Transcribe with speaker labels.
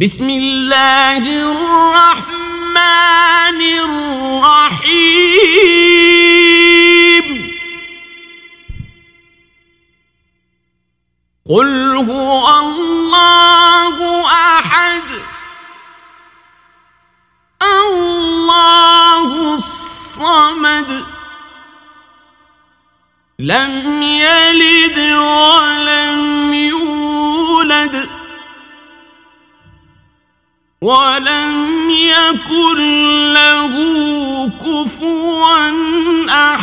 Speaker 1: بسم الله الرحمن الرحيم. قل هو الله أحد. الله الصمد. لم يلد ولم يولد. ولم يكن له كفوا احد